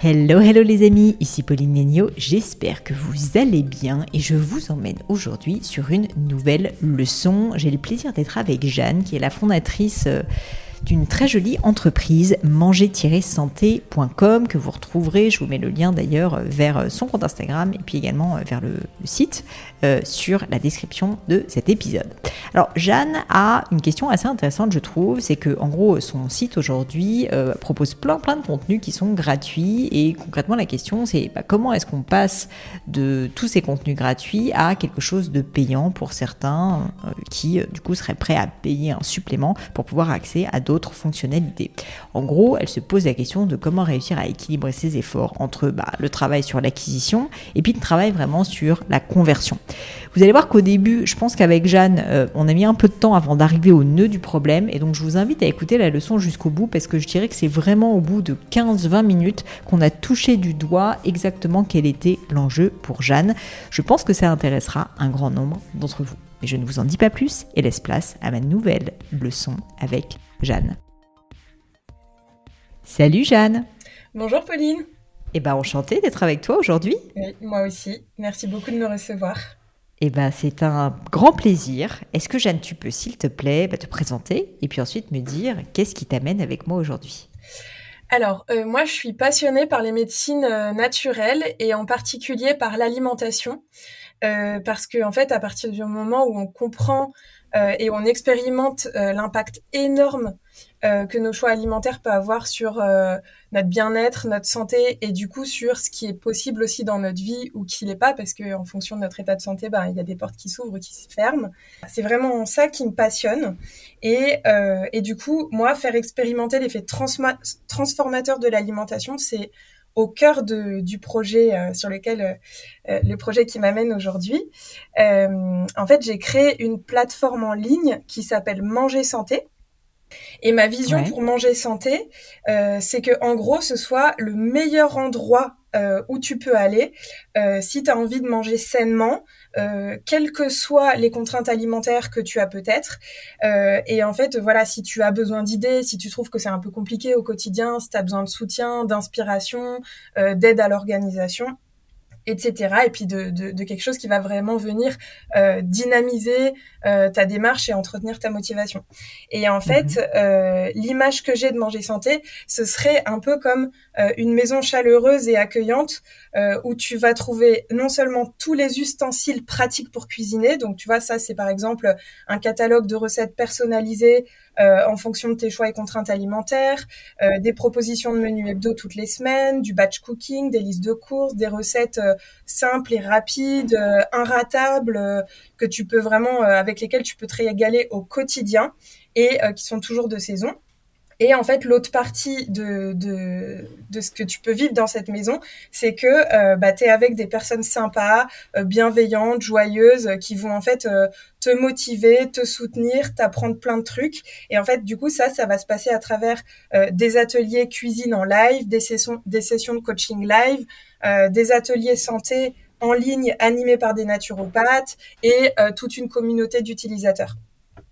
Hello, hello les amis, ici Pauline Nenio, j'espère que vous allez bien et je vous emmène aujourd'hui sur une nouvelle leçon. J'ai le plaisir d'être avec Jeanne qui est la fondatrice euh, d'une très jolie entreprise, manger-santé.com, que vous retrouverez, je vous mets le lien d'ailleurs vers son compte Instagram et puis également vers le, site euh, sur la description de cet épisode. Alors Jeanne a une question assez intéressante je trouve, c'est que en gros son site aujourd'hui euh, propose plein plein de contenus qui sont gratuits. Et concrètement la question c'est bah, comment est-ce qu'on passe de tous ces contenus gratuits à quelque chose de payant pour certains euh, qui du coup seraient prêts à payer un supplément pour pouvoir accéder à d'autres fonctionnalités. En gros, elle se pose la question de comment réussir à équilibrer ses efforts entre bah, le travail sur l'acquisition et puis le travail vraiment sur la conversion. Vous allez voir qu'au début, je pense qu'avec Jeanne, euh, on a mis un peu de temps avant d'arriver au nœud du problème et donc je vous invite à écouter la leçon jusqu'au bout parce que je dirais que c'est vraiment au bout de 15-20 minutes qu'on a touché du doigt exactement quel était l'enjeu pour Jeanne. Je pense que ça intéressera un grand nombre d'entre vous. Mais je ne vous en dis pas plus et laisse place à ma nouvelle leçon avec Jeanne. Salut Jeanne Bonjour Pauline Eh ben enchantée d'être avec toi aujourd'hui. Oui, moi aussi. Merci beaucoup de me recevoir. Eh ben c'est un grand plaisir. Est-ce que Jeanne, tu peux s'il te plaît bah, te présenter et puis ensuite me dire qu'est-ce qui t'amène avec moi aujourd'hui? Alors, euh, moi, je suis passionnée par les médecines euh, naturelles et en particulier par l'alimentation, euh, parce que en fait, à partir du moment où on comprend et on expérimente euh, l'impact énorme euh, que nos choix alimentaires peuvent avoir sur notre bien-être, notre santé et du coup sur ce qui est possible aussi dans notre vie ou qui l'est pas parce que en fonction de notre état de santé, ben, il y a des portes qui s'ouvrent ou qui se ferment. C'est vraiment ça qui me passionne et, et du coup moi faire expérimenter l'effet transformateur de l'alimentation, c'est au cœur de, du projet euh, sur lequel euh, euh, le projet qui m'amène aujourd'hui. en fait, j'ai créé une plateforme en ligne qui s'appelle Manger Santé. Et ma vision pour manger santé, c'est que en gros, ce soit le meilleur endroit où tu peux aller si tu as envie de manger sainement, euh, quelles que soient les contraintes alimentaires que tu as peut-être. et en fait, voilà, si tu as besoin d'idées, si tu trouves que c'est un peu compliqué au quotidien, si tu as besoin de soutien, d'inspiration, d'aide à l'organisation, etc. Et puis de, de, quelque chose qui va vraiment venir euh, dynamiser euh, ta démarche et entretenir ta motivation. Et en fait, mhm. euh, l'image que j'ai de manger santé, ce serait un peu comme une maison chaleureuse et accueillante où tu vas trouver non seulement tous les ustensiles pratiques pour cuisiner, donc tu vois ça c'est par exemple un catalogue de recettes personnalisées euh, en fonction de tes choix et contraintes alimentaires, euh, des propositions de menus hebdo toutes les semaines, du batch cooking, des listes de courses, des recettes euh, simples et rapides, inratables, que tu peux vraiment, avec lesquelles tu peux te régaler au quotidien et qui sont toujours de saison. Et en fait, l'autre partie de, de, de, ce que tu peux vivre dans cette maison, c'est que euh, bah, tu es avec des personnes sympas, euh, bienveillantes, joyeuses, qui vont en fait euh, te motiver, te soutenir, t'apprendre plein de trucs. Et en fait, du coup, ça, ça va se passer à travers euh, des ateliers cuisine en live, des des sessions de coaching live, des ateliers santé en ligne animés par des naturopathes et toute une communauté d'utilisateurs.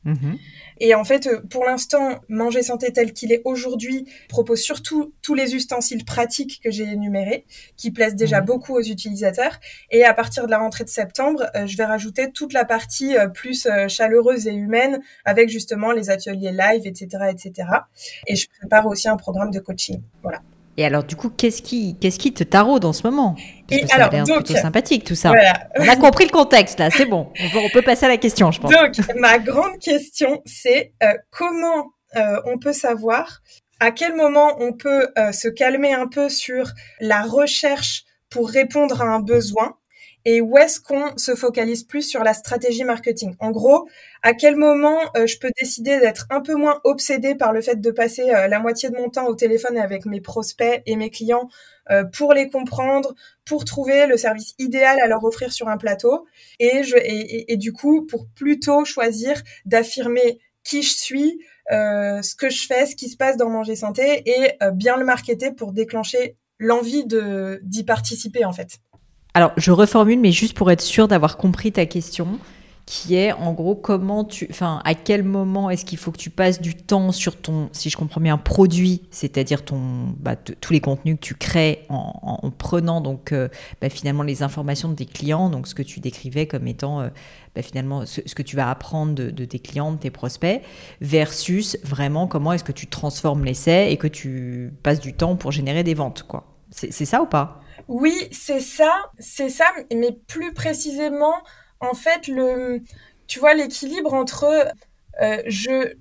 Mhm. Et en fait, euh, pour l'instant, Manger Santé tel qu'il est aujourd'hui propose surtout tous les ustensiles pratiques que j'ai énumérés, qui plaisent déjà mhm. beaucoup aux utilisateurs. Et à partir de la rentrée de septembre, euh, je vais rajouter toute la partie euh, plus chaleureuse et humaine, avec justement les ateliers live, etc., etc. Et je prépare aussi un programme de coaching. Voilà. Et alors, du coup, qu'est-ce qui, qu'est-ce qui te taraude en ce moment? Parce Et ça alors, a plutôt sympathique tout ça. On a compris le contexte là, c'est bon. On peut, passer à la question, je pense. Donc, ma grande question, c'est euh, comment euh, on peut savoir à quel moment on peut euh, se calmer un peu sur la recherche pour répondre à un besoin? Et où est-ce qu'on se focalise plus sur la stratégie marketing? En gros, à quel moment euh, je peux décider d'être un peu moins obsédé par le fait de passer euh, la moitié de mon temps au téléphone avec mes prospects et mes clients euh, pour les comprendre, pour trouver le service idéal à leur offrir sur un plateau? Et, je, et, et, du coup pour plutôt choisir d'affirmer qui je suis, ce que je fais, ce qui se passe dans Manger Santé et bien le marketer pour déclencher l'envie de d'y participer en fait. Alors, je reformule, mais juste pour être sûr d'avoir compris ta question, qui est en gros comment tu, enfin, à quel moment est-ce qu'il faut que tu passes du temps sur ton, si je comprends bien, produit, c'est-à-dire ton, bah, tous les contenus que tu crées en, prenant donc euh, bah, finalement les informations de tes clients, donc ce que tu décrivais comme étant euh, bah, finalement ce, que tu vas apprendre de, tes clients, de tes prospects, versus vraiment comment est-ce que tu transformes l'essai et que tu passes du temps pour générer des ventes, quoi. C'est ça ou pas? Oui, c'est ça, c'est ça, mais plus précisément, en fait, le, tu vois, l'équilibre entre euh, je,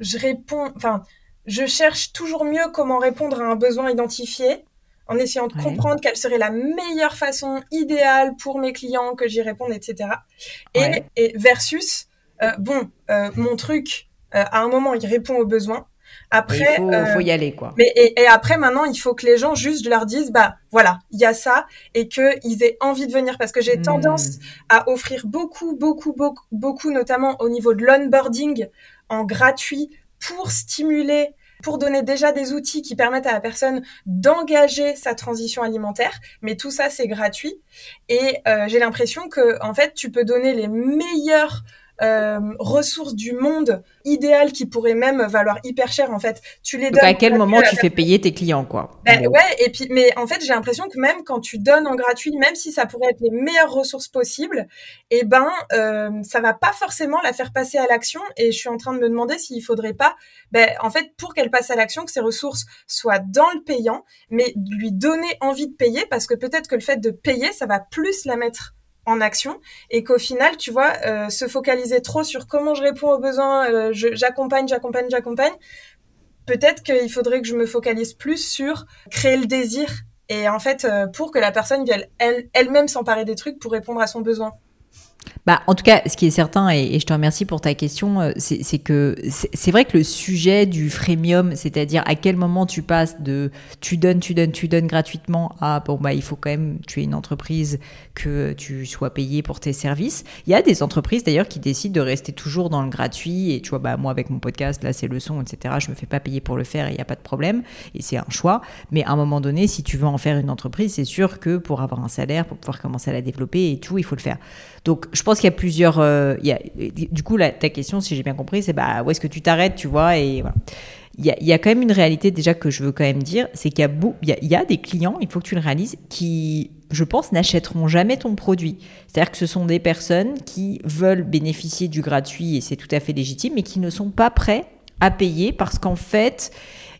je réponds, enfin, je cherche toujours mieux comment répondre à un besoin identifié en essayant de comprendre quelle serait la meilleure façon idéale pour mes clients que j'y réponde, etc. Et, versus, euh, bon, euh, mon truc, à un moment, il répond aux besoins. Après, il euh, faut, y aller, quoi. Mais et, après, maintenant, il faut que les gens juste leur disent, bah voilà, il y a ça, et qu'ils aient envie de venir, parce que j'ai hmm. tendance à offrir beaucoup, beaucoup, beaucoup, beaucoup, notamment au niveau de l'onboarding en gratuit pour stimuler pour donner déjà des outils qui permettent à la personne d'engager sa transition alimentaire, mais tout ça c'est gratuit et euh, j'ai l'impression que en fait tu peux donner les meilleurs euh, ressources du monde idéales qui pourraient même valoir hyper cher en fait. Tu les donnes. à quel moment tu fais payer tes clients quoi ben, Ouais et puis mais en fait j'ai l'impression que même quand tu donnes en gratuit, même si ça pourrait être les meilleures ressources possibles, et eh ben euh, ça va pas forcément la faire passer à l'action. Et je suis en train de me demander s'il faudrait pas, ben en fait pour qu'elle passe à l'action, que ces ressources soient dans le payant, mais lui donner envie de payer parce que peut-être que le fait de payer ça va plus la mettre en action et qu'au final, tu vois, euh, se focaliser trop sur comment je réponds aux besoins, euh, j'accompagne, j'accompagne, j'accompagne. Peut-être qu'il faudrait que je me focalise plus sur créer le désir et en fait, euh, pour que la personne vienne elle-même s'emparer des trucs pour répondre à son besoin. Bah, en tout cas, ce qui est certain, et, je te remercie pour ta question, euh, c'est que c'est vrai que le sujet du freemium, c'est-à-dire à quel moment tu passes de tu donnes, tu donnes, tu donnes gratuitement à bon, bah, il faut quand même, tu es une entreprise, que tu sois payé pour tes services. Il y a des entreprises d'ailleurs qui décident de rester toujours dans le gratuit, et tu vois, bah, moi avec mon podcast, là c'est le son, etc., je me fais pas payer pour le faire et il n'y a pas de problème, et c'est un choix. Mais à un moment donné, si tu veux en faire une entreprise, c'est sûr que pour avoir un salaire, pour pouvoir commencer à la développer et tout, il faut le faire. Donc, je pense qu'il y a plusieurs. Euh, il y a, du coup, ta question, si j'ai bien compris, c'est bah, où est-ce que tu t'arrêtes, tu vois Et voilà. Il y, a, il y, a, quand même une réalité déjà que je veux quand même dire, c'est qu'il y, a, il y a des clients, il faut que tu le réalises, qui, je pense, n'achèteront jamais ton produit. C'est-à-dire que ce sont des personnes qui veulent bénéficier du gratuit et c'est tout à fait légitime, mais qui ne sont pas prêts à payer parce qu'en fait,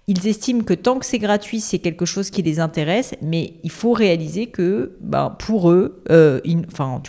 ils estiment que tant que c'est gratuit, c'est quelque chose qui les intéresse, mais il faut réaliser que ben, pour eux, euh,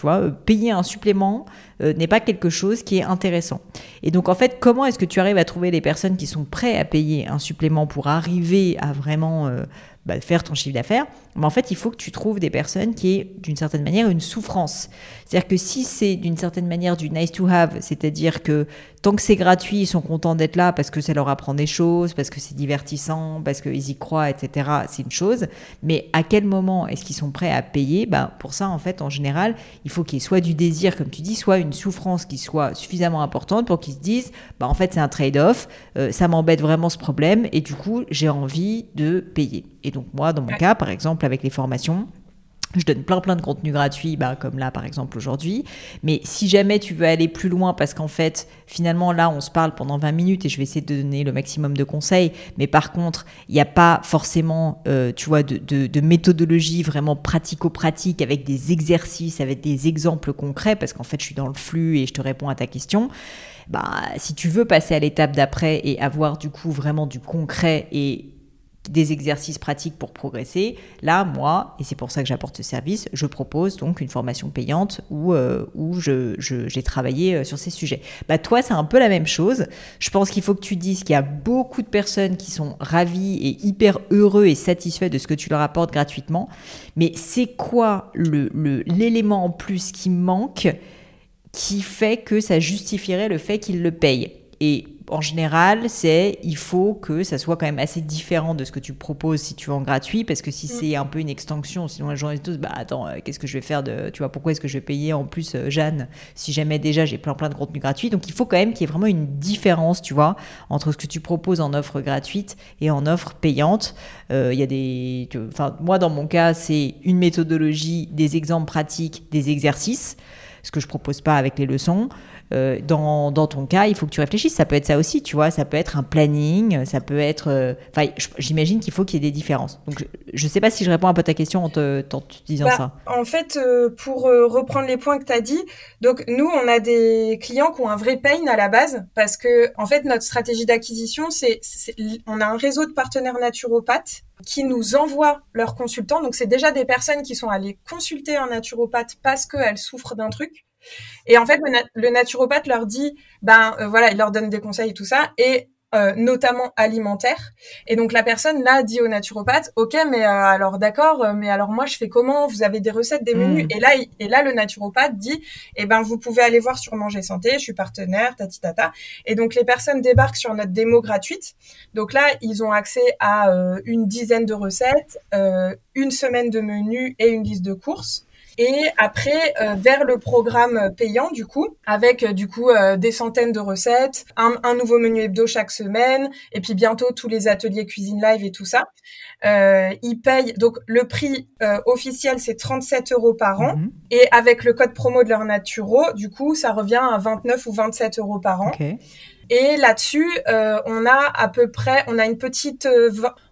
vois, payer un supplément euh, n'est pas quelque chose qui est intéressant. Et donc, en fait, comment est-ce que tu arrives à trouver les personnes qui sont prêtes à payer un supplément pour arriver à vraiment euh, bah, faire ton chiffre d'affaires, mais en fait, il faut que tu trouves des personnes qui aient d'une certaine manière une souffrance. C'est-à-dire que si c'est d'une certaine manière du nice to have, c'est-à-dire que tant que c'est gratuit, ils sont contents d'être là parce que ça leur apprend des choses, parce que c'est divertissant, parce qu'ils y croient, etc., c'est une chose. Mais à quel moment est-ce qu'ils sont prêts à payer? Bah, Pour ça, en fait, en général, il faut qu'il y ait soit du désir, comme tu dis, soit une souffrance qui soit suffisamment importante pour qu'ils se disent, bah, en fait, c'est un trade-off, euh, ça m'embête vraiment ce problème, et du coup, j'ai envie de payer. Et donc moi, dans mon cas, par exemple, avec les formations, Je donne plein plein de contenu gratuit, bah, comme là par exemple aujourd'hui. Mais si jamais tu veux aller plus loin, parce qu'en fait, finalement là, on se parle pendant 20 minutes et je vais essayer de donner le maximum de conseils. Mais par contre, il n'y a pas forcément, euh, tu vois, de, de, méthodologie vraiment pratico-pratique avec des exercices, avec des exemples concrets, parce qu'en fait, je suis dans le flux et je te réponds à ta question. Bah, si tu veux passer à l'étape d'après et avoir du coup vraiment du concret et des exercices pratiques pour progresser. Là, moi, et c'est pour ça que j'apporte ce service, je propose donc une formation payante où, euh, où j'ai je, travaillé euh, sur ces sujets. Bah, toi, c'est un peu la même chose. Je pense qu'il faut que tu dises qu'il y a beaucoup de personnes qui sont ravies et hyper heureux et satisfaits de ce que tu leur apportes gratuitement. Mais c'est quoi l'élément le, en plus qui manque qui fait que ça justifierait le fait qu'ils le payent? Et en général, c'est il faut que ça soit quand même assez différent de ce que tu proposes si tu es en gratuit, parce que si mm. c'est un peu une extension, sinon les gens disent tous, bah attends, euh, qu'est-ce que je vais faire de, tu vois, pourquoi est-ce que je vais payer en plus euh, Jeanne si jamais déjà j'ai plein plein de contenu gratuit. Donc il faut quand même qu'il y ait vraiment une différence, tu vois, entre ce que tu proposes en offre gratuite et en offre payante. Euh, il y a des, enfin moi dans mon cas, c'est une méthodologie, des exemples pratiques, des exercices, ce que je propose pas avec les leçons. Euh, dans, dans, ton cas, il faut que tu réfléchisses. Ça peut être ça aussi, tu vois. Ça peut être un planning, ça peut être. Euh, enfin, j'imagine qu'il faut qu'il y ait des différences. Donc, je ne sais pas si je réponds un peu à ta question en te, disant bah, ça. En fait, euh, pour reprendre les points que tu as dit, donc nous, on a des clients qui ont un vrai pain à la base parce que, en fait, notre stratégie d'acquisition, c'est on a un réseau de partenaires naturopathes qui nous envoient leurs consultants. Donc, c'est déjà des personnes qui sont allées consulter un naturopathe parce qu'elles souffrent d'un truc. Et en fait, le, naturopathe leur dit, ben euh, voilà, il leur donne des conseils et tout ça, et euh, notamment alimentaire. Et donc la personne là dit au naturopathe, ok, mais euh, alors d'accord, mais alors moi je fais comment? Vous avez des recettes, des menus hmm. Et là, et là le naturopathe dit, eh ben vous pouvez aller voir sur Manger Santé, je suis partenaire, tati tata. Et donc les personnes débarquent sur notre démo gratuite. Donc là, ils ont accès à une dizaine de recettes, une semaine de menus et une liste de courses et après euh, vers le programme payant du coup avec euh, du coup euh, des centaines de recettes, un, nouveau menu hebdo chaque semaine et puis bientôt tous les ateliers cuisine live et tout ça. ils payent donc le prix officiel c'est 37 euros par an mhm. et avec le code promo de leur naturo du coup ça revient à 29 ou 27 euros par an. Et là-dessus, on a à peu près, on a une petite,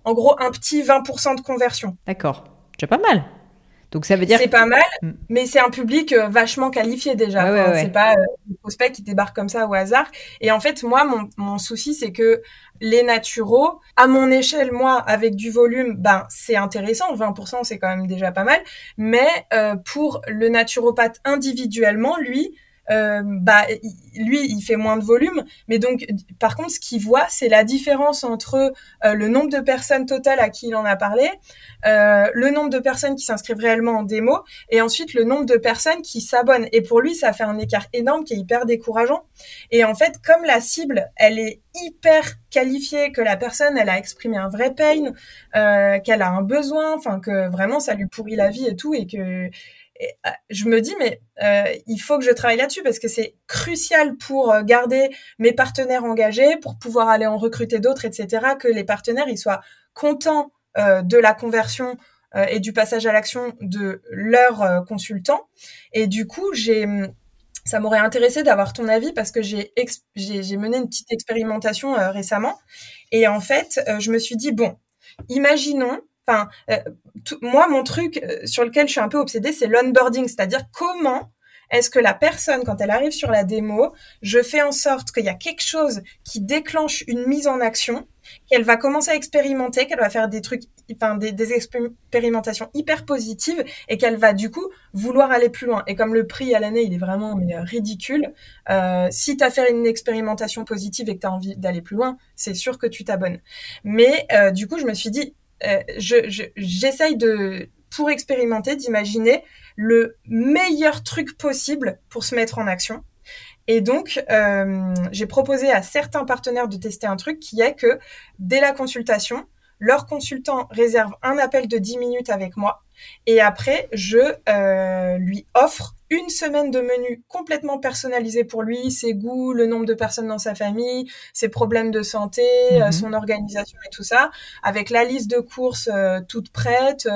en gros, un petit 20% de conversion. D'accord. Déjà pas mal. Donc ça veut dire c'est pas mal, mm. mais c'est un public euh, vachement qualifié déjà. C'est pas euh, des prospects qui débarquent comme ça au hasard. Et en fait, moi, mon, mon souci, c'est que les naturaux, à mon échelle, moi, avec du volume, ben c'est intéressant. 20%, c'est quand même déjà pas mal. Mais euh, pour le naturopathe individuellement, lui, euh, bah lui il fait moins de volume mais donc par contre ce qu'il voit c'est la différence entre euh, le nombre de personnes totales à qui il en a parlé euh, le nombre de personnes qui s'inscrivent réellement en démo et ensuite le nombre de personnes qui s'abonnent. Et pour lui ça fait un écart énorme qui est hyper décourageant. Et en fait comme la cible elle est hyper qualifiée que la personne elle a exprimé un vrai pain qu'elle a un besoin enfin que vraiment ça lui pourrit la vie et tout et que euh, je me dis, mais euh, il faut que je travaille là-dessus parce que c'est crucial pour euh, garder mes partenaires engagés, pour pouvoir aller en recruter d'autres, etc. Que les partenaires ils soient contents de la conversion et du passage à l'action de leurs consultants. Et du coup, j'ai ça m'aurait intéressé d'avoir ton avis parce que j'ai mené une petite expérimentation récemment et en fait je me suis dit bon imaginons Enfin, euh, moi, mon truc euh, sur lequel je suis un peu obsédée, c'est l'onboarding, c'est-à-dire comment est-ce que la personne, quand elle arrive sur la démo, je fais en sorte qu'il y a quelque chose qui déclenche une mise en action, qu'elle va commencer à expérimenter, qu'elle va faire des trucs, enfin des, expérimentations hyper positives et qu'elle va du coup vouloir aller plus loin. Et comme le prix à l'année, il est vraiment euh, ridicule, si tu as fait une expérimentation positive et que tu as envie d'aller plus loin, c'est sûr que tu t'abonnes. Mais du coup, je me suis dit, euh, j'essaye de, pour expérimenter, d'imaginer le meilleur truc possible pour se mettre en action. Et donc, euh, j'ai proposé à certains partenaires de tester un truc qui est que dès la consultation, leur consultant réserve un appel de 10 minutes avec moi. Et après, je euh, lui offre une semaine de menu complètement personnalisé pour lui, ses goûts, le nombre de personnes dans sa famille, ses problèmes de santé, euh, mhm. son organisation et tout ça, avec la liste de courses euh, toute prête,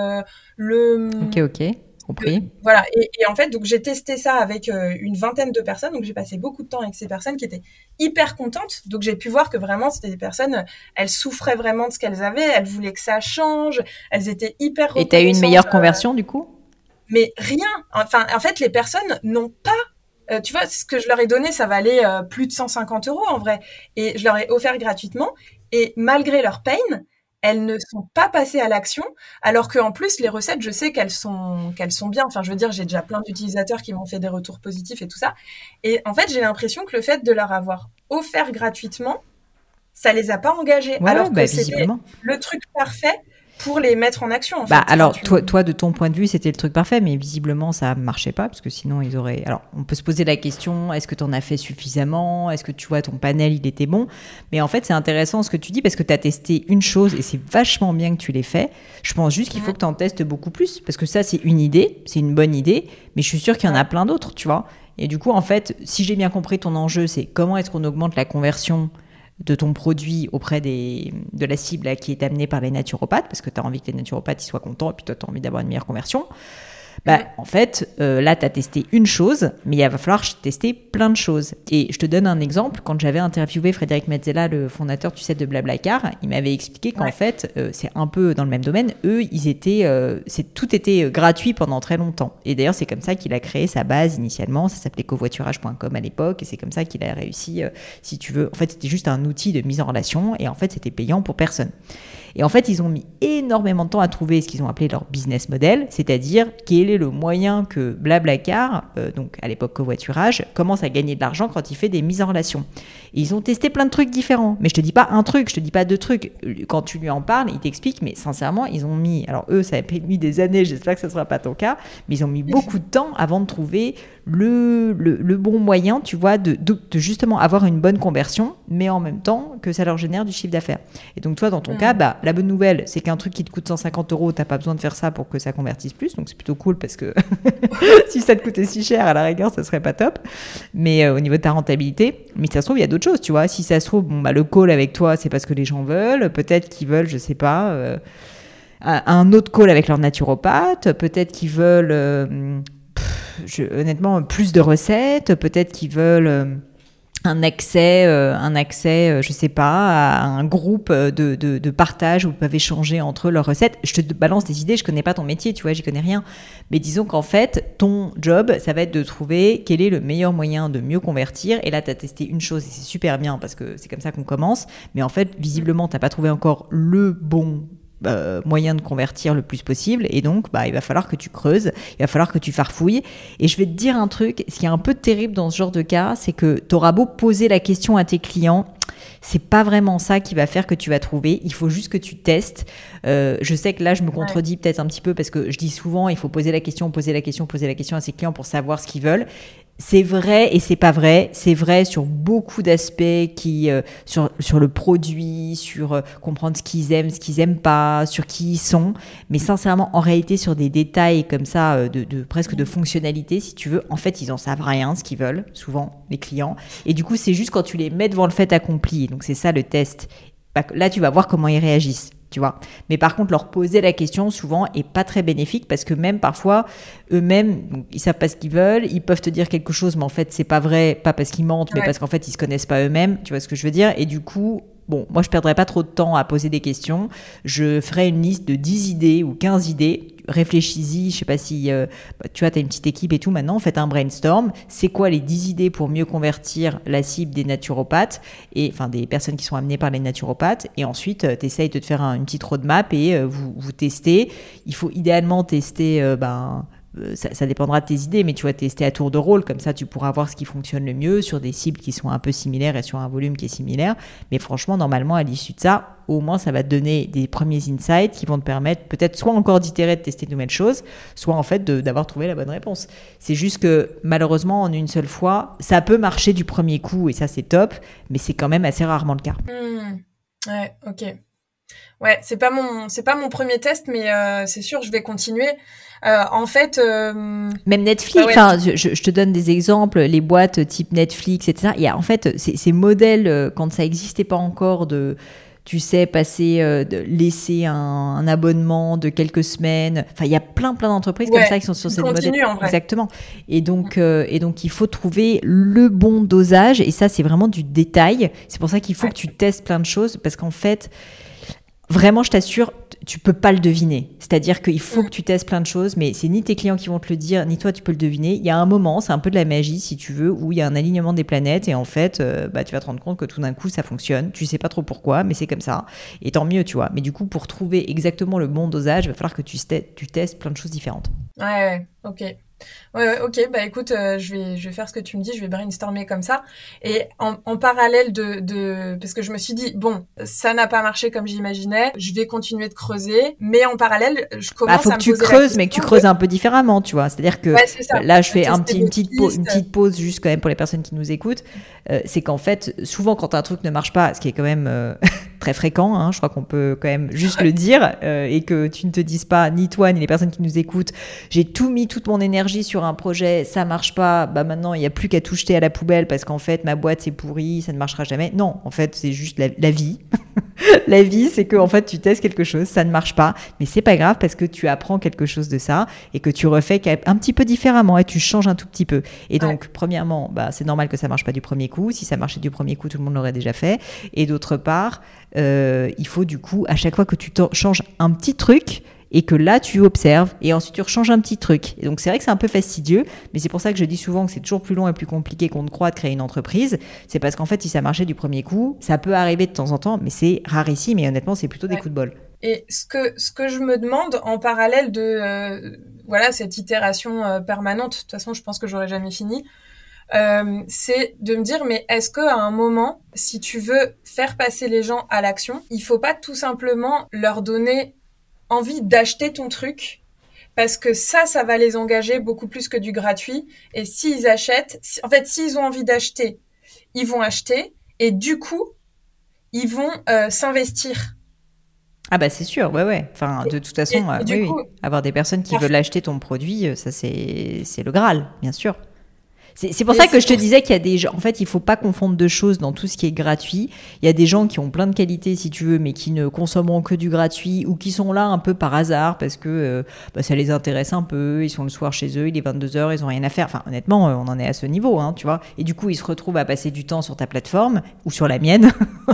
le... Ok, ok compris. voilà. Et, en fait, donc j'ai testé ça avec euh, une vingtaine de personnes. Donc j'ai passé beaucoup de temps avec ces personnes qui étaient hyper contentes. Donc j'ai pu voir que vraiment c'était des personnes, elles souffraient vraiment de ce qu'elles avaient. Elles voulaient que ça change. Elles étaient hyper. Et t'as eu une meilleure conversion du coup? Mais rien. Enfin, en fait, les personnes n'ont pas euh, tu vois, ce que je leur ai donné, ça valait euh, plus de 150 euros en vrai. Et je leur ai offert gratuitement. Et malgré leur peine, elles ne sont pas passées à l'action, alors qu'en plus, les recettes, je sais qu'elles sont, qu'elles sont bien. Enfin, je veux dire, j'ai déjà plein d'utilisateurs qui m'ont fait des retours positifs et tout ça. Et en fait, j'ai l'impression que le fait de leur avoir offert gratuitement, ça les a pas engagés. alors que bah, c'était le truc parfait pour les mettre en action. En bah, alors, toi, toi, de ton point de vue, c'était le truc parfait, mais visiblement, ça marchait pas, parce que sinon, ils auraient. Alors, on peut se poser la question est-ce que tu en as fait suffisamment? Est-ce que tu vois, ton panel, il était bon? Mais en fait, c'est intéressant ce que tu dis, parce que tu as testé une chose, et c'est vachement bien que tu l'aies fait. Je pense juste qu'il faut que tu en testes beaucoup plus, parce que ça, c'est une idée, c'est une bonne idée, mais je suis sûre qu'il y en a plein d'autres, tu vois? Et du coup, en fait, si j'ai bien compris ton enjeu, c'est comment est-ce qu'on augmente la conversion de ton produit auprès des, de la cible qui est amenée par les naturopathes, parce que tu as envie que les naturopathes soient contents, et puis toi, tu as envie d'avoir une meilleure conversion. Bah, en fait, euh, là, tu as testé une chose, mais il va falloir tester plein de choses. Et je te donne un exemple. Quand j'avais interviewé Frédéric Metzela, le fondateur, tu sais, de Blablacar, il m'avait expliqué qu'en fait, euh, c'est un peu dans le même domaine. Eux, ils étaient, euh, c'est tout était gratuit pendant très longtemps. Et d'ailleurs, c'est comme ça qu'il a créé sa base initialement. Ça s'appelait covoiturage.com à l'époque. Et c'est comme ça qu'il a réussi, si tu veux. En fait, c'était juste un outil de mise en relation. Et en fait, c'était payant pour personne. Et en fait, ils ont mis énormément de temps à trouver ce qu'ils ont appelé leur business model, c'est-à-dire quel est le moyen que Blablacar, euh, donc à l'époque covoiturage, commence à gagner de l'argent quand il fait des mises en relation. Et ils ont testé plein de trucs différents. Mais je te dis pas un truc, je te dis pas deux trucs. Quand tu lui en parles, il t'explique, mais sincèrement, ils ont mis, alors eux, ça a mis des années, j'espère que ce sera pas ton cas, mais ils ont mis beaucoup de temps avant de trouver le, le, bon moyen, tu vois, de, de, justement avoir une bonne conversion, mais en même temps que ça leur génère du chiffre d'affaires. Et donc toi, dans ton cas, bah, la bonne nouvelle, c'est qu'un truc qui te coûte 150 euros, t'as pas besoin de faire ça pour que ça convertisse plus, donc c'est plutôt cool parce que si ça te coûtait si cher, à la rigueur, ça serait pas top. Mais euh, au niveau de ta rentabilité, mais ça se trouve, il y a d'autres choses, tu vois. Si ça se trouve, bon, bah, le call avec toi, c'est parce que les gens veulent, peut-être qu'ils veulent, je sais pas. Euh, un autre call avec leur naturopathe, peut-être qu'ils veulent euh, honnêtement, plus de recettes. Peut-être qu'ils veulent euh, un accès, euh, un accès, euh, je sais pas, à un groupe de, de, partage où ils peuvent échanger entre leurs recettes. Je te balance des idées, je connais pas ton métier, tu vois, j'y connais rien. Mais disons qu'en fait, ton job, ça va être de trouver quel est le meilleur moyen de mieux convertir. Et là, tu as testé une chose et c'est super bien parce que c'est comme ça qu'on commence. Mais en fait, visiblement, tu n'as pas trouvé encore le bon euh, moyen de convertir le plus possible. Et donc, bah, il va falloir que tu creuses, il va falloir que tu farfouilles. Et je vais te dire un truc, ce qui est un peu terrible dans ce genre de cas, c'est que tu auras beau poser la question à tes clients, c'est pas vraiment ça qui va faire que tu vas trouver. Il faut juste que tu testes. Euh, je sais que là, je me contredis peut-être un petit peu parce que je dis souvent, il faut poser la question, poser la question, poser la question à ses clients pour savoir ce qu'ils veulent c'est vrai et c'est pas vrai. C'est vrai sur beaucoup d'aspects qui, euh, sur, sur le produit, sur euh, comprendre ce qu'ils aiment, ce qu'ils aiment pas, sur qui ils sont. Mais sincèrement, en réalité, sur des détails comme ça, euh, de, presque de fonctionnalité, si tu veux, en fait, ils en savent rien, ce qu'ils veulent, souvent, les clients. Et du coup, c'est juste quand tu les mets devant le fait accompli. Donc, c'est ça le test. Bah, là, tu vas voir comment ils réagissent tu vois. Mais par contre, leur poser la question souvent est pas très bénéfique parce que même parfois eux-mêmes, ils savent pas ce qu'ils veulent, ils peuvent te dire quelque chose, mais en fait c'est pas vrai, pas parce qu'ils mentent, mais parce qu'en fait ils se connaissent pas eux-mêmes. Tu vois ce que je veux dire Et du coup, bon, moi je perdrai pas trop de temps à poser des questions. Je ferai une liste de 10 idées ou 15 idées réfléchis-y, je sais pas si euh, bah, tu vois, as une petite équipe et tout maintenant, faites un brainstorm. C'est quoi les 10 idées pour mieux convertir la cible des naturopathes et enfin des personnes qui sont amenées par les naturopathes? Et ensuite euh, tu essayes de te faire une petite roadmap et euh, vous, vous testez. Il faut idéalement tester ben euh, ça, dépendra de tes idées, mais tu vas tester à tour de rôle, comme ça tu pourras voir ce qui fonctionne le mieux sur des cibles qui sont un peu similaires et sur un volume qui est similaire. Mais franchement, normalement, à l'issue de ça, au moins ça va te donner des premiers insights qui vont te permettre peut-être soit encore d'itérer, de tester de nouvelles choses, soit en fait d'avoir trouvé la bonne réponse. C'est juste que malheureusement, en une seule fois, ça peut marcher du premier coup et ça c'est top, mais c'est quand même assez rarement le cas. Mmh. Ouais, ok. Ouais, c'est pas mon c'est pas mon premier test, mais euh, c'est sûr, je vais continuer. Euh, en fait, euh, même Netflix. Enfin, je, je, te donne des exemples, les boîtes type Netflix, etc. Il y a en fait ces, ces modèles quand ça n'existait pas encore de tu sais, passer, euh, laisser un, abonnement de quelques semaines. Enfin, il y a plein, plein d'entreprises comme ça qui sont sur cette modèle. Exactement. Et donc, mm. euh, et donc, il faut trouver le bon dosage. Et ça, c'est vraiment du détail. C'est pour ça qu'il faut que tu testes plein de choses parce qu'en fait, vraiment, je t'assure, tu peux pas le deviner. C'est-à-dire qu'il faut que tu testes plein de choses, mais c'est ni tes clients qui vont te le dire, ni toi tu peux le deviner. Il y a un moment, c'est un peu de la magie si tu veux, où il y a un alignement des planètes et en fait, euh, bah, tu vas te rendre compte que tout d'un coup ça fonctionne. Tu sais pas trop pourquoi, mais c'est comme ça. Et tant mieux, tu vois. Mais du coup, pour trouver exactement le bon dosage, il va falloir que tu, tu testes plein de choses différentes. Ouais, ouais, ok. Ouais, ok, bah écoute, euh, je, vais, je vais faire ce que tu me dis, je vais brainstormer comme ça. Et en, en parallèle de, de. Parce que je me suis dit, bon, ça n'a pas marché comme j'imaginais, je vais continuer de creuser, mais en parallèle, je bah, commence bah, faut à que tu creuses, mais que tu creuses un peu différemment, tu vois. C'est-à-dire que là, je fais un petit, une, petite pause, une petite pause juste quand même pour les personnes qui nous écoutent. Euh, c'est qu'en fait, souvent quand un truc ne marche pas, ce qui est quand même euh, très fréquent, hein, je crois qu'on peut quand même juste le dire, euh, et que tu ne te dises pas, ni toi, ni les personnes qui nous écoutent, j'ai tout mis, toute mon énergie sur un projet, ça marche pas, bah maintenant il n'y a plus qu'à tout jeter à la poubelle parce qu'en fait ma boîte c'est pourri, ça ne marchera jamais. Non, en fait c'est juste la, la vie. la vie, c'est que en fait tu testes quelque chose, ça ne marche pas, mais c'est pas grave parce que tu apprends quelque chose de ça et que tu refais un petit peu différemment et tu changes un tout petit peu. Et donc premièrement, bah c'est normal que ça marche pas du premier coup. Si ça marchait du premier coup, tout le monde l'aurait déjà fait. Et d'autre part, euh, il faut du coup à chaque fois que tu changes un petit truc et que là tu observes et ensuite tu rechanges un petit truc. Et donc c'est vrai que c'est un peu fastidieux, mais c'est pour ça que je dis souvent que c'est toujours plus long et plus compliqué qu'on ne croit de créer une entreprise. C'est parce qu'en fait si ça marchait du premier coup, ça peut arriver de temps en temps, mais c'est rarissime et honnêtement c'est plutôt des coups de bol. Et ce que ce que je me demande en parallèle de euh, voilà cette itération euh, permanente, de toute façon je pense que j'aurais jamais fini. Euh, c'est de me dire mais est-ce que à un moment, si tu veux faire passer les gens à l'action, il faut pas tout simplement leur donner envie d'acheter ton truc? Parce que ça, ça va les engager beaucoup plus que du gratuit. Et s'ils achètent, en fait, s'ils ont envie d'acheter, ils vont acheter et du coup, ils vont euh, s'investir. Ah bah c'est sûr, ouais ouais. Enfin de toute façon, euh, oui, avoir des personnes qui veulent acheter ton produit, ça c'est c'est le Graal, bien sûr. C'est pour ça que je te disais qu'il y a des gens. En fait, il faut pas confondre deux choses dans tout ce qui est gratuit. Il y a des gens qui ont plein de qualités, si tu veux, mais qui ne consommeront que du gratuit ou qui sont là un peu par hasard parce que euh, bah, ça les intéresse un peu. Ils sont le soir chez eux, il est 22h, ils ont rien à faire. Enfin, honnêtement, euh, on en est à ce niveau, hein, tu vois. Et du coup, ils se retrouvent à passer du temps sur ta plateforme ou sur la mienne.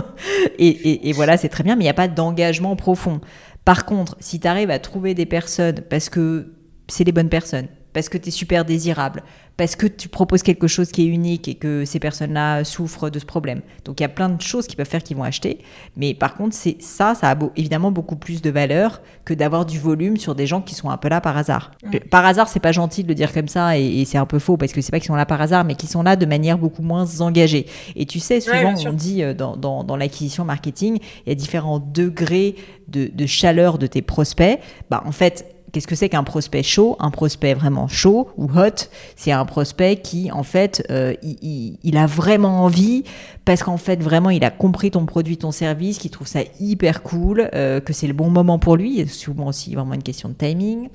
et, et, et voilà, c'est très bien, mais il n'y a pas d'engagement profond. Par contre, si tu arrives à trouver des personnes parce que c'est les bonnes personnes, parce que tu es super désirable, parce que tu proposes quelque chose qui est unique et que ces personnes-là souffrent de ce problème. Donc il y a plein de choses qui peuvent faire qu'ils vont acheter, mais par contre c'est ça, ça a évidemment beaucoup plus de valeur que d'avoir du volume sur des gens qui sont un peu là par hasard. Euh, par hasard, c'est pas gentil de le dire comme ça et, c'est un peu faux parce que c'est pas qu'ils sont là par hasard, mais qu'ils sont là de manière beaucoup moins engagée. Et tu sais, souvent on dit euh, dans, dans, dans l'acquisition marketing, il y a différents degrés de, de chaleur de tes prospects. Bah en fait qu'est-ce que c'est qu'un prospect chaud? Un prospect vraiment chaud ou hot, c'est un prospect qui, en fait, euh, il, a vraiment envie parce qu'en fait, vraiment, il a compris ton produit, ton service, qu'il trouve ça hyper cool, euh, que c'est le bon moment pour lui. souvent aussi vraiment une question de timing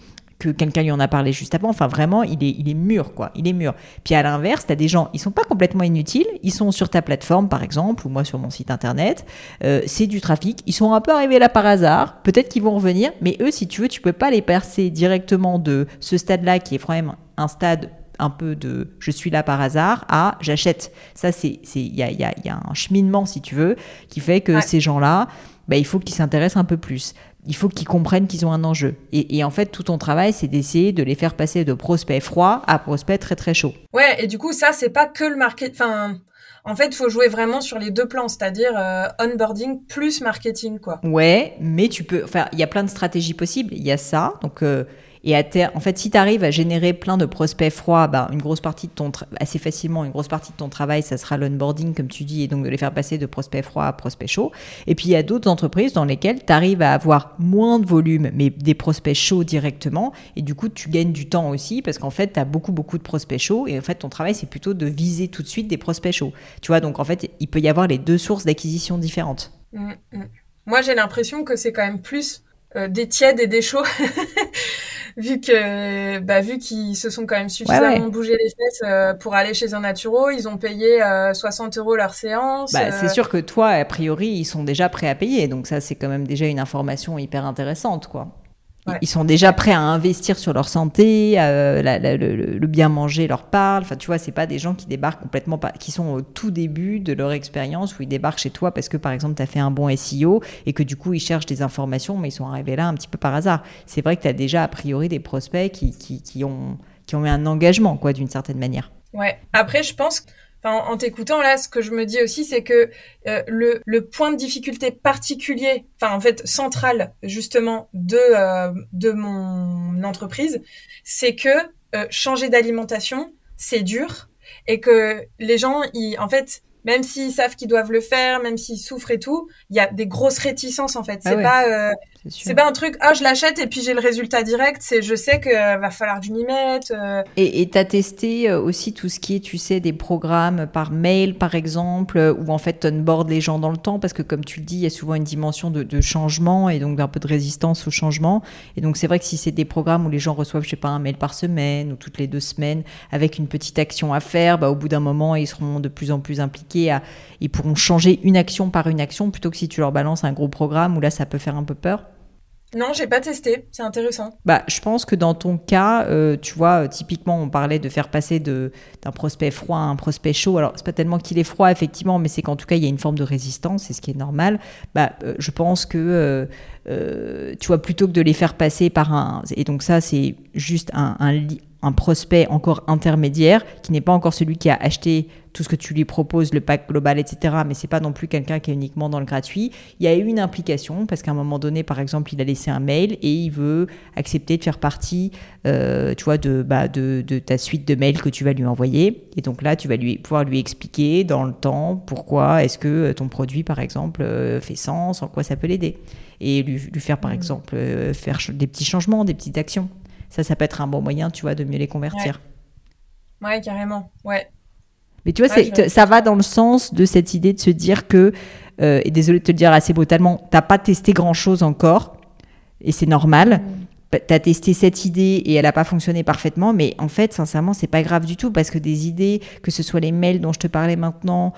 que quelqu'un lui en a parlé juste avant. Enfin, vraiment, il est, il est mûr, quoi. Il est mûr. Puis à l'inverse, tu as des gens, ils sont pas complètement inutiles. Ils sont sur ta plateforme, par exemple, ou moi sur mon site internet. Euh, c'est du trafic. Ils sont un peu arrivés là par hasard. Peut-être qu'ils vont revenir, mais eux, si tu veux, tu peux pas les percer directement de ce stade-là, qui est vraiment un stade un peu de je suis là par hasard à j'achète. Ça, c'est il y a, y, a, y a, un cheminement, si tu veux, qui fait que ces gens-là, bah, il faut qu'ils s'intéressent un peu plus il faut qu'ils comprennent qu'ils ont un enjeu. Et, en fait, tout ton travail, c'est d'essayer de les faire passer de prospects froids à prospects très très chauds. Ouais, et du coup, ça, c'est pas que le marketing. Enfin, en fait, il faut jouer vraiment sur les deux plans, c'est-à-dire euh, onboarding plus marketing, quoi. Ouais, mais tu peux. Enfin, il y a plein de stratégies possibles. Il y a ça. Donc, euh, et à en fait, si tu arrives à générer plein de prospects froids, bah, une grosse partie de ton assez facilement, une grosse partie de ton travail, ça sera l'onboarding, comme tu dis, et donc de les faire passer de prospects froids à prospects chauds. Et puis il y a d'autres entreprises dans lesquelles tu arrives à avoir moins de volume, mais des prospects chauds directement. Et du coup, tu gagnes du temps aussi parce qu'en fait, tu as beaucoup, beaucoup de prospects chauds. Et en fait, ton travail, c'est plutôt de viser tout de suite des prospects chauds. Tu vois, donc en fait, il peut y avoir les deux sources d'acquisition différentes. Mmh, mmh. Moi, j'ai l'impression que c'est quand même plus euh, des tièdes et des chauds. vu que bah, vu qu'ils se sont quand même suffisamment bougé les fesses euh, pour aller chez un naturo, ils ont payé 60 euros leur séance. Bah, C'est sûr que toi, a priori, ils sont déjà prêts à payer, donc ça c'est quand même déjà une information hyper intéressante, quoi. Ils sont déjà prêts à investir sur leur santé, euh, le, bien manger leur parle. Enfin, tu vois, c'est pas des gens qui débarquent complètement, qui sont au tout début de leur expérience où ils débarquent chez toi parce que, par exemple, tu as fait un bon SEO et que du coup, ils cherchent des informations, mais ils sont arrivés là un petit peu par hasard. C'est vrai que tu as déjà, a priori, des prospects qui, qui, qui, ont, qui ont eu un engagement, quoi, d'une certaine manière. Ouais. Après, je pense en t'écoutant là, ce que je me dis aussi, c'est que euh, le, le, point de difficulté particulier, enfin en fait central justement de euh, de mon entreprise, c'est que euh, changer d'alimentation, c'est dur et que les gens, ils, en fait, même s'ils savent qu'ils doivent le faire, même s'ils souffrent et tout, il y a des grosses réticences en fait. Ah c'est pas c'est pas un truc, ah, je l'achète et puis j'ai le résultat direct. C'est, je sais que euh, va falloir que je m'y mette. Euh. Et tu as testé euh, aussi tout ce qui est, tu sais, des programmes par mail, par exemple, où en fait tu onboardes les gens dans le temps, parce que comme tu le dis, il y a souvent une dimension de, de changement et donc un peu de résistance au changement. Et donc c'est vrai que si c'est des programmes où les gens reçoivent, je sais pas, un mail par semaine ou toutes les deux semaines, avec une petite action à faire, bah, au bout d'un moment, ils seront de plus en plus impliqués. À, ils pourront changer une action par une action, plutôt que si tu leur balances un gros programme où là, ça peut faire un peu peur. Non, j'ai pas testé. C'est intéressant. Bah, je pense que dans ton cas, euh, tu vois, typiquement, on parlait de faire passer d'un prospect froid à un prospect chaud. Alors, c'est pas tellement qu'il est froid, effectivement, mais c'est qu'en tout cas, il y a une forme de résistance, c'est ce qui est normal. Bah, euh, je pense que euh, tu vois, plutôt que de les faire passer par un, et donc ça, c'est juste un, un prospect encore intermédiaire qui n'est pas encore celui qui a acheté tout ce que tu lui proposes, le pack global, etc. Mais c'est pas non plus quelqu'un qui est uniquement dans le gratuit. Il y a eu une implication parce qu'à un moment donné, par exemple, il a laissé un mail et il veut accepter de faire partie, euh, tu vois, de, bah, de, de, ta suite de mails que tu vas lui envoyer. Et donc là, tu vas lui pouvoir lui expliquer dans le temps pourquoi est-ce que ton produit, par exemple, euh, fait sens, en quoi ça peut l'aider, et lui, lui faire, par mmh. exemple, euh, faire des petits changements, des petites actions. Ça, ça peut être un bon moyen, tu vois, de mieux les convertir. Ouais, carrément. Ouais. Mais tu vois, ça va dans le sens de cette idée de se dire que, euh, et désolé de te le dire assez brutalement, t'as pas testé grand chose encore, et c'est normal. Mm tu as testé cette idée et elle n'a pas fonctionné parfaitement, mais en fait, sincèrement, c'est pas grave du tout parce que des idées, que ce soit les mails dont je te parlais maintenant,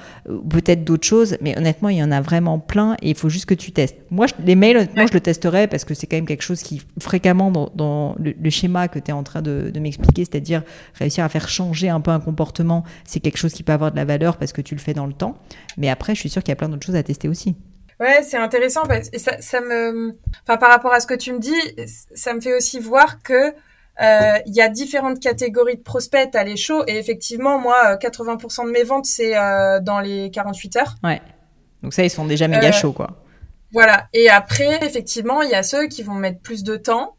peut-être d'autres choses, mais honnêtement, il y en a vraiment plein et il faut juste que tu testes. Moi, les mails, honnêtement, je le testerai parce que c'est quand même quelque chose qui, fréquemment, dans, le, schéma que tu es en train de, de m'expliquer, c'est-à-dire réussir à faire changer un peu un comportement, c'est quelque chose qui peut avoir de la valeur parce que tu le fais dans le temps. Mais après, je suis sûre qu'il y a plein d'autres choses à tester aussi. Ouais, c'est intéressant parce que ça, ça me, enfin par rapport à ce que tu me dis, ça me fait aussi voir que euh, il y a différentes catégories de prospects à les chauds et effectivement moi 80% euh, de mes ventes c'est euh, dans les 48 heures. Ouais. Donc ça ils sont déjà méga chauds quoi. Voilà. Et après effectivement il y a ceux qui vont mettre plus de temps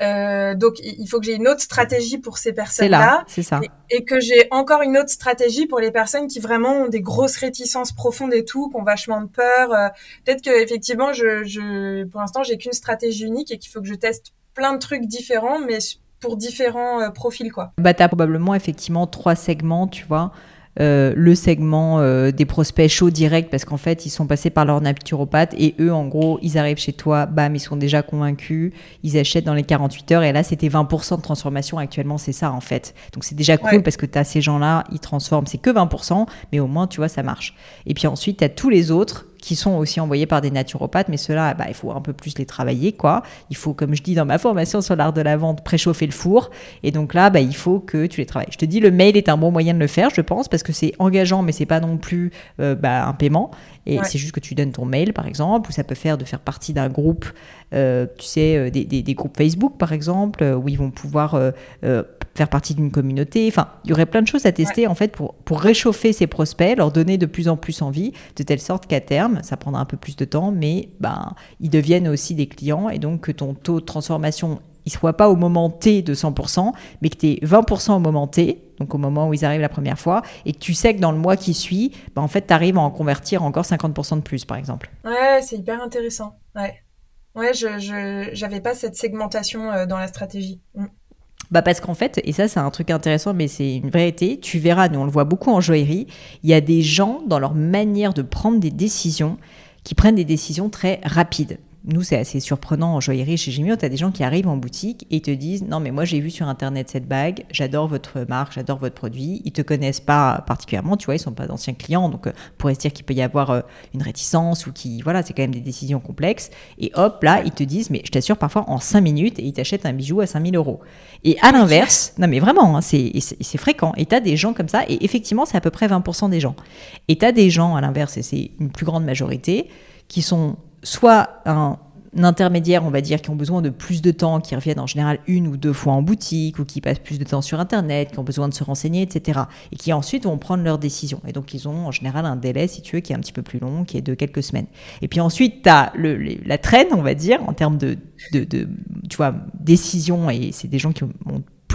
euh, donc il faut que j'ai une autre stratégie pour ces personnes-là. C'est ça. Et, que j'ai encore une autre stratégie pour les personnes qui vraiment ont des grosses réticences profondes et tout, qui ont vachement de peur. Euh, peut-être que effectivement, je, je, pour l'instant, j'ai qu'une stratégie unique et qu'il faut que je teste plein de trucs différents, mais pour différents euh, profils, quoi. Bah, t'as probablement effectivement trois segments, tu vois. Euh, le segment euh, des prospects chauds directs parce qu'en fait, ils sont passés par leur naturopathe et eux, en gros, ils arrivent chez toi, bam, ils sont déjà convaincus, ils achètent dans les 48 heures et là, c'était 20% de transformation actuellement, c'est ça en fait. Donc c'est déjà cool parce que tu as ces gens-là, ils transforment, c'est que 20%, mais au moins, tu vois, ça marche. Et puis ensuite, tu as tous les autres qui sont aussi envoyés par des naturopathes, mais ceux-là, bah, il faut un peu plus les travailler, quoi. Il faut, comme je dis dans ma formation sur l'art de la vente, préchauffer le four. Et donc là, bah, il faut que tu les travailles. Je te dis, le mail est un bon moyen de le faire, je pense, parce que c'est engageant, mais c'est pas non plus euh, bah, un paiement. Et c'est juste que tu donnes ton mail, par exemple, ou ça peut faire de faire partie d'un groupe, euh, tu sais, euh, des, des, groupes Facebook, par exemple, où ils vont pouvoir faire partie d'une communauté. Enfin, il y aurait plein de choses à tester en fait pour, pour réchauffer ces prospects, leur donner de plus en plus envie, de telle sorte qu'à terme, ça prendra un peu plus de temps, mais ben, ils deviennent aussi des clients et donc que ton taux de transformation il soit pas au moment T de 100%, mais que tu es 20% au moment T, donc au moment où ils arrivent la première fois, et que tu sais que dans le mois qui suit, ben en fait, tu arrives à en convertir encore 50% de plus, par exemple. Ouais, c'est hyper intéressant. Ouais, ouais je n'avais pas cette segmentation euh, dans la stratégie. Mm. Bah parce qu'en fait, et ça c'est un truc intéressant, mais c'est une vérité, tu verras, nous on le voit beaucoup en joaillerie, il y a des gens dans leur manière de prendre des décisions qui prennent des décisions très rapides. Nous, c'est assez surprenant en joaillerie chez Jimmy, tu as des gens qui arrivent en boutique et te disent Non, mais moi, j'ai vu sur Internet cette bague, j'adore votre marque, j'adore votre produit. Ils te connaissent pas particulièrement, tu vois, ils sont pas d'anciens clients, donc euh, on pourrait se dire qu'il peut y avoir euh, une réticence ou qui, voilà, c'est quand même des décisions complexes. Et hop, là, ils te disent Mais je t'assure, parfois en 5 minutes, et ils t'achètent un bijou à 5000 euros. Et à l'inverse, non, mais vraiment, hein, c'est fréquent. Et tu as des gens comme ça, et effectivement, c'est à peu près 20% des gens. Et tu as des gens, à l'inverse, et c'est une plus grande majorité, qui sont soit un, intermédiaire, on va dire, qui ont besoin de plus de temps, qui reviennent en général une ou deux fois en boutique, ou qui passent plus de temps sur Internet, qui ont besoin de se renseigner, etc. Et qui ensuite vont prendre leurs décisions. Et donc, ils ont en général un délai, si tu veux, qui est un petit peu plus long, qui est de quelques semaines. Et puis ensuite, tu as la traîne, on va dire, en termes de tu vois, décision, et c'est des gens qui ont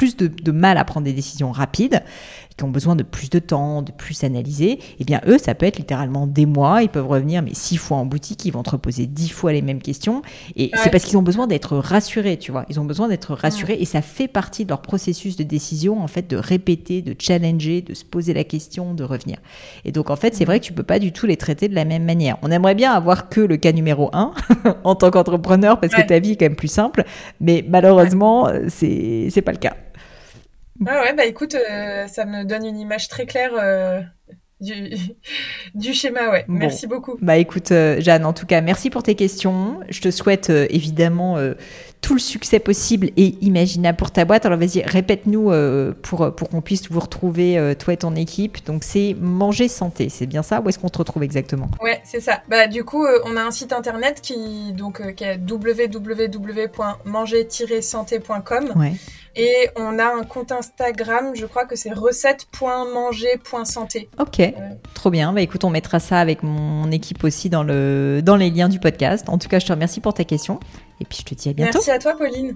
plus de, mal à prendre des décisions rapides, qui ont besoin de plus de temps, de plus analyser, eh bien eux, ça peut être littéralement des mois, ils peuvent revenir mais six fois en boutique, ils vont te reposer dix fois les mêmes questions, et c'est parce qu'ils ont besoin d'être rassurés, tu vois, ils ont besoin d'être rassurés, et ça fait partie de leur processus de décision, en fait, de répéter, de challenger, de se poser la question, de revenir. Et donc, en fait, c'est vrai que tu peux pas du tout les traiter de la même manière. On aimerait bien avoir que le cas numéro un en tant qu'entrepreneur, parce que ta vie est quand même plus simple, mais malheureusement, c'est c'est pas le cas. Ah ouais, bah écoute, euh, ça me donne une image très claire euh, du, du, schéma, ouais. Merci beaucoup. Bah écoute, euh, Jeanne, en tout cas, merci pour tes questions. Je te souhaite évidemment tout le succès possible et imaginable pour ta boîte. Alors vas-y, répète-nous pour, pour qu'on puisse vous retrouver, toi et ton équipe. Donc c'est Manger Santé, c'est bien ça? Où est-ce qu'on te retrouve exactement? Ouais, c'est ça. Bah du coup, on a un site internet qui, donc, qui est www.manger-santé.com. Ouais. Et on a un compte Instagram, je crois que c'est recette.manger.santé. Ok, trop bien. Bah écoute, on mettra ça avec mon équipe aussi dans, le, dans les liens du podcast. En tout cas, je te remercie pour ta question. Et puis je te dis à bientôt. Merci à toi, Pauline.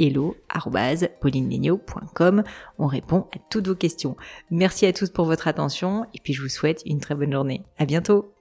hello.paulinegno.com. On répond à toutes vos questions. Merci à tous pour votre attention et puis je vous souhaite une très bonne journée. À bientôt!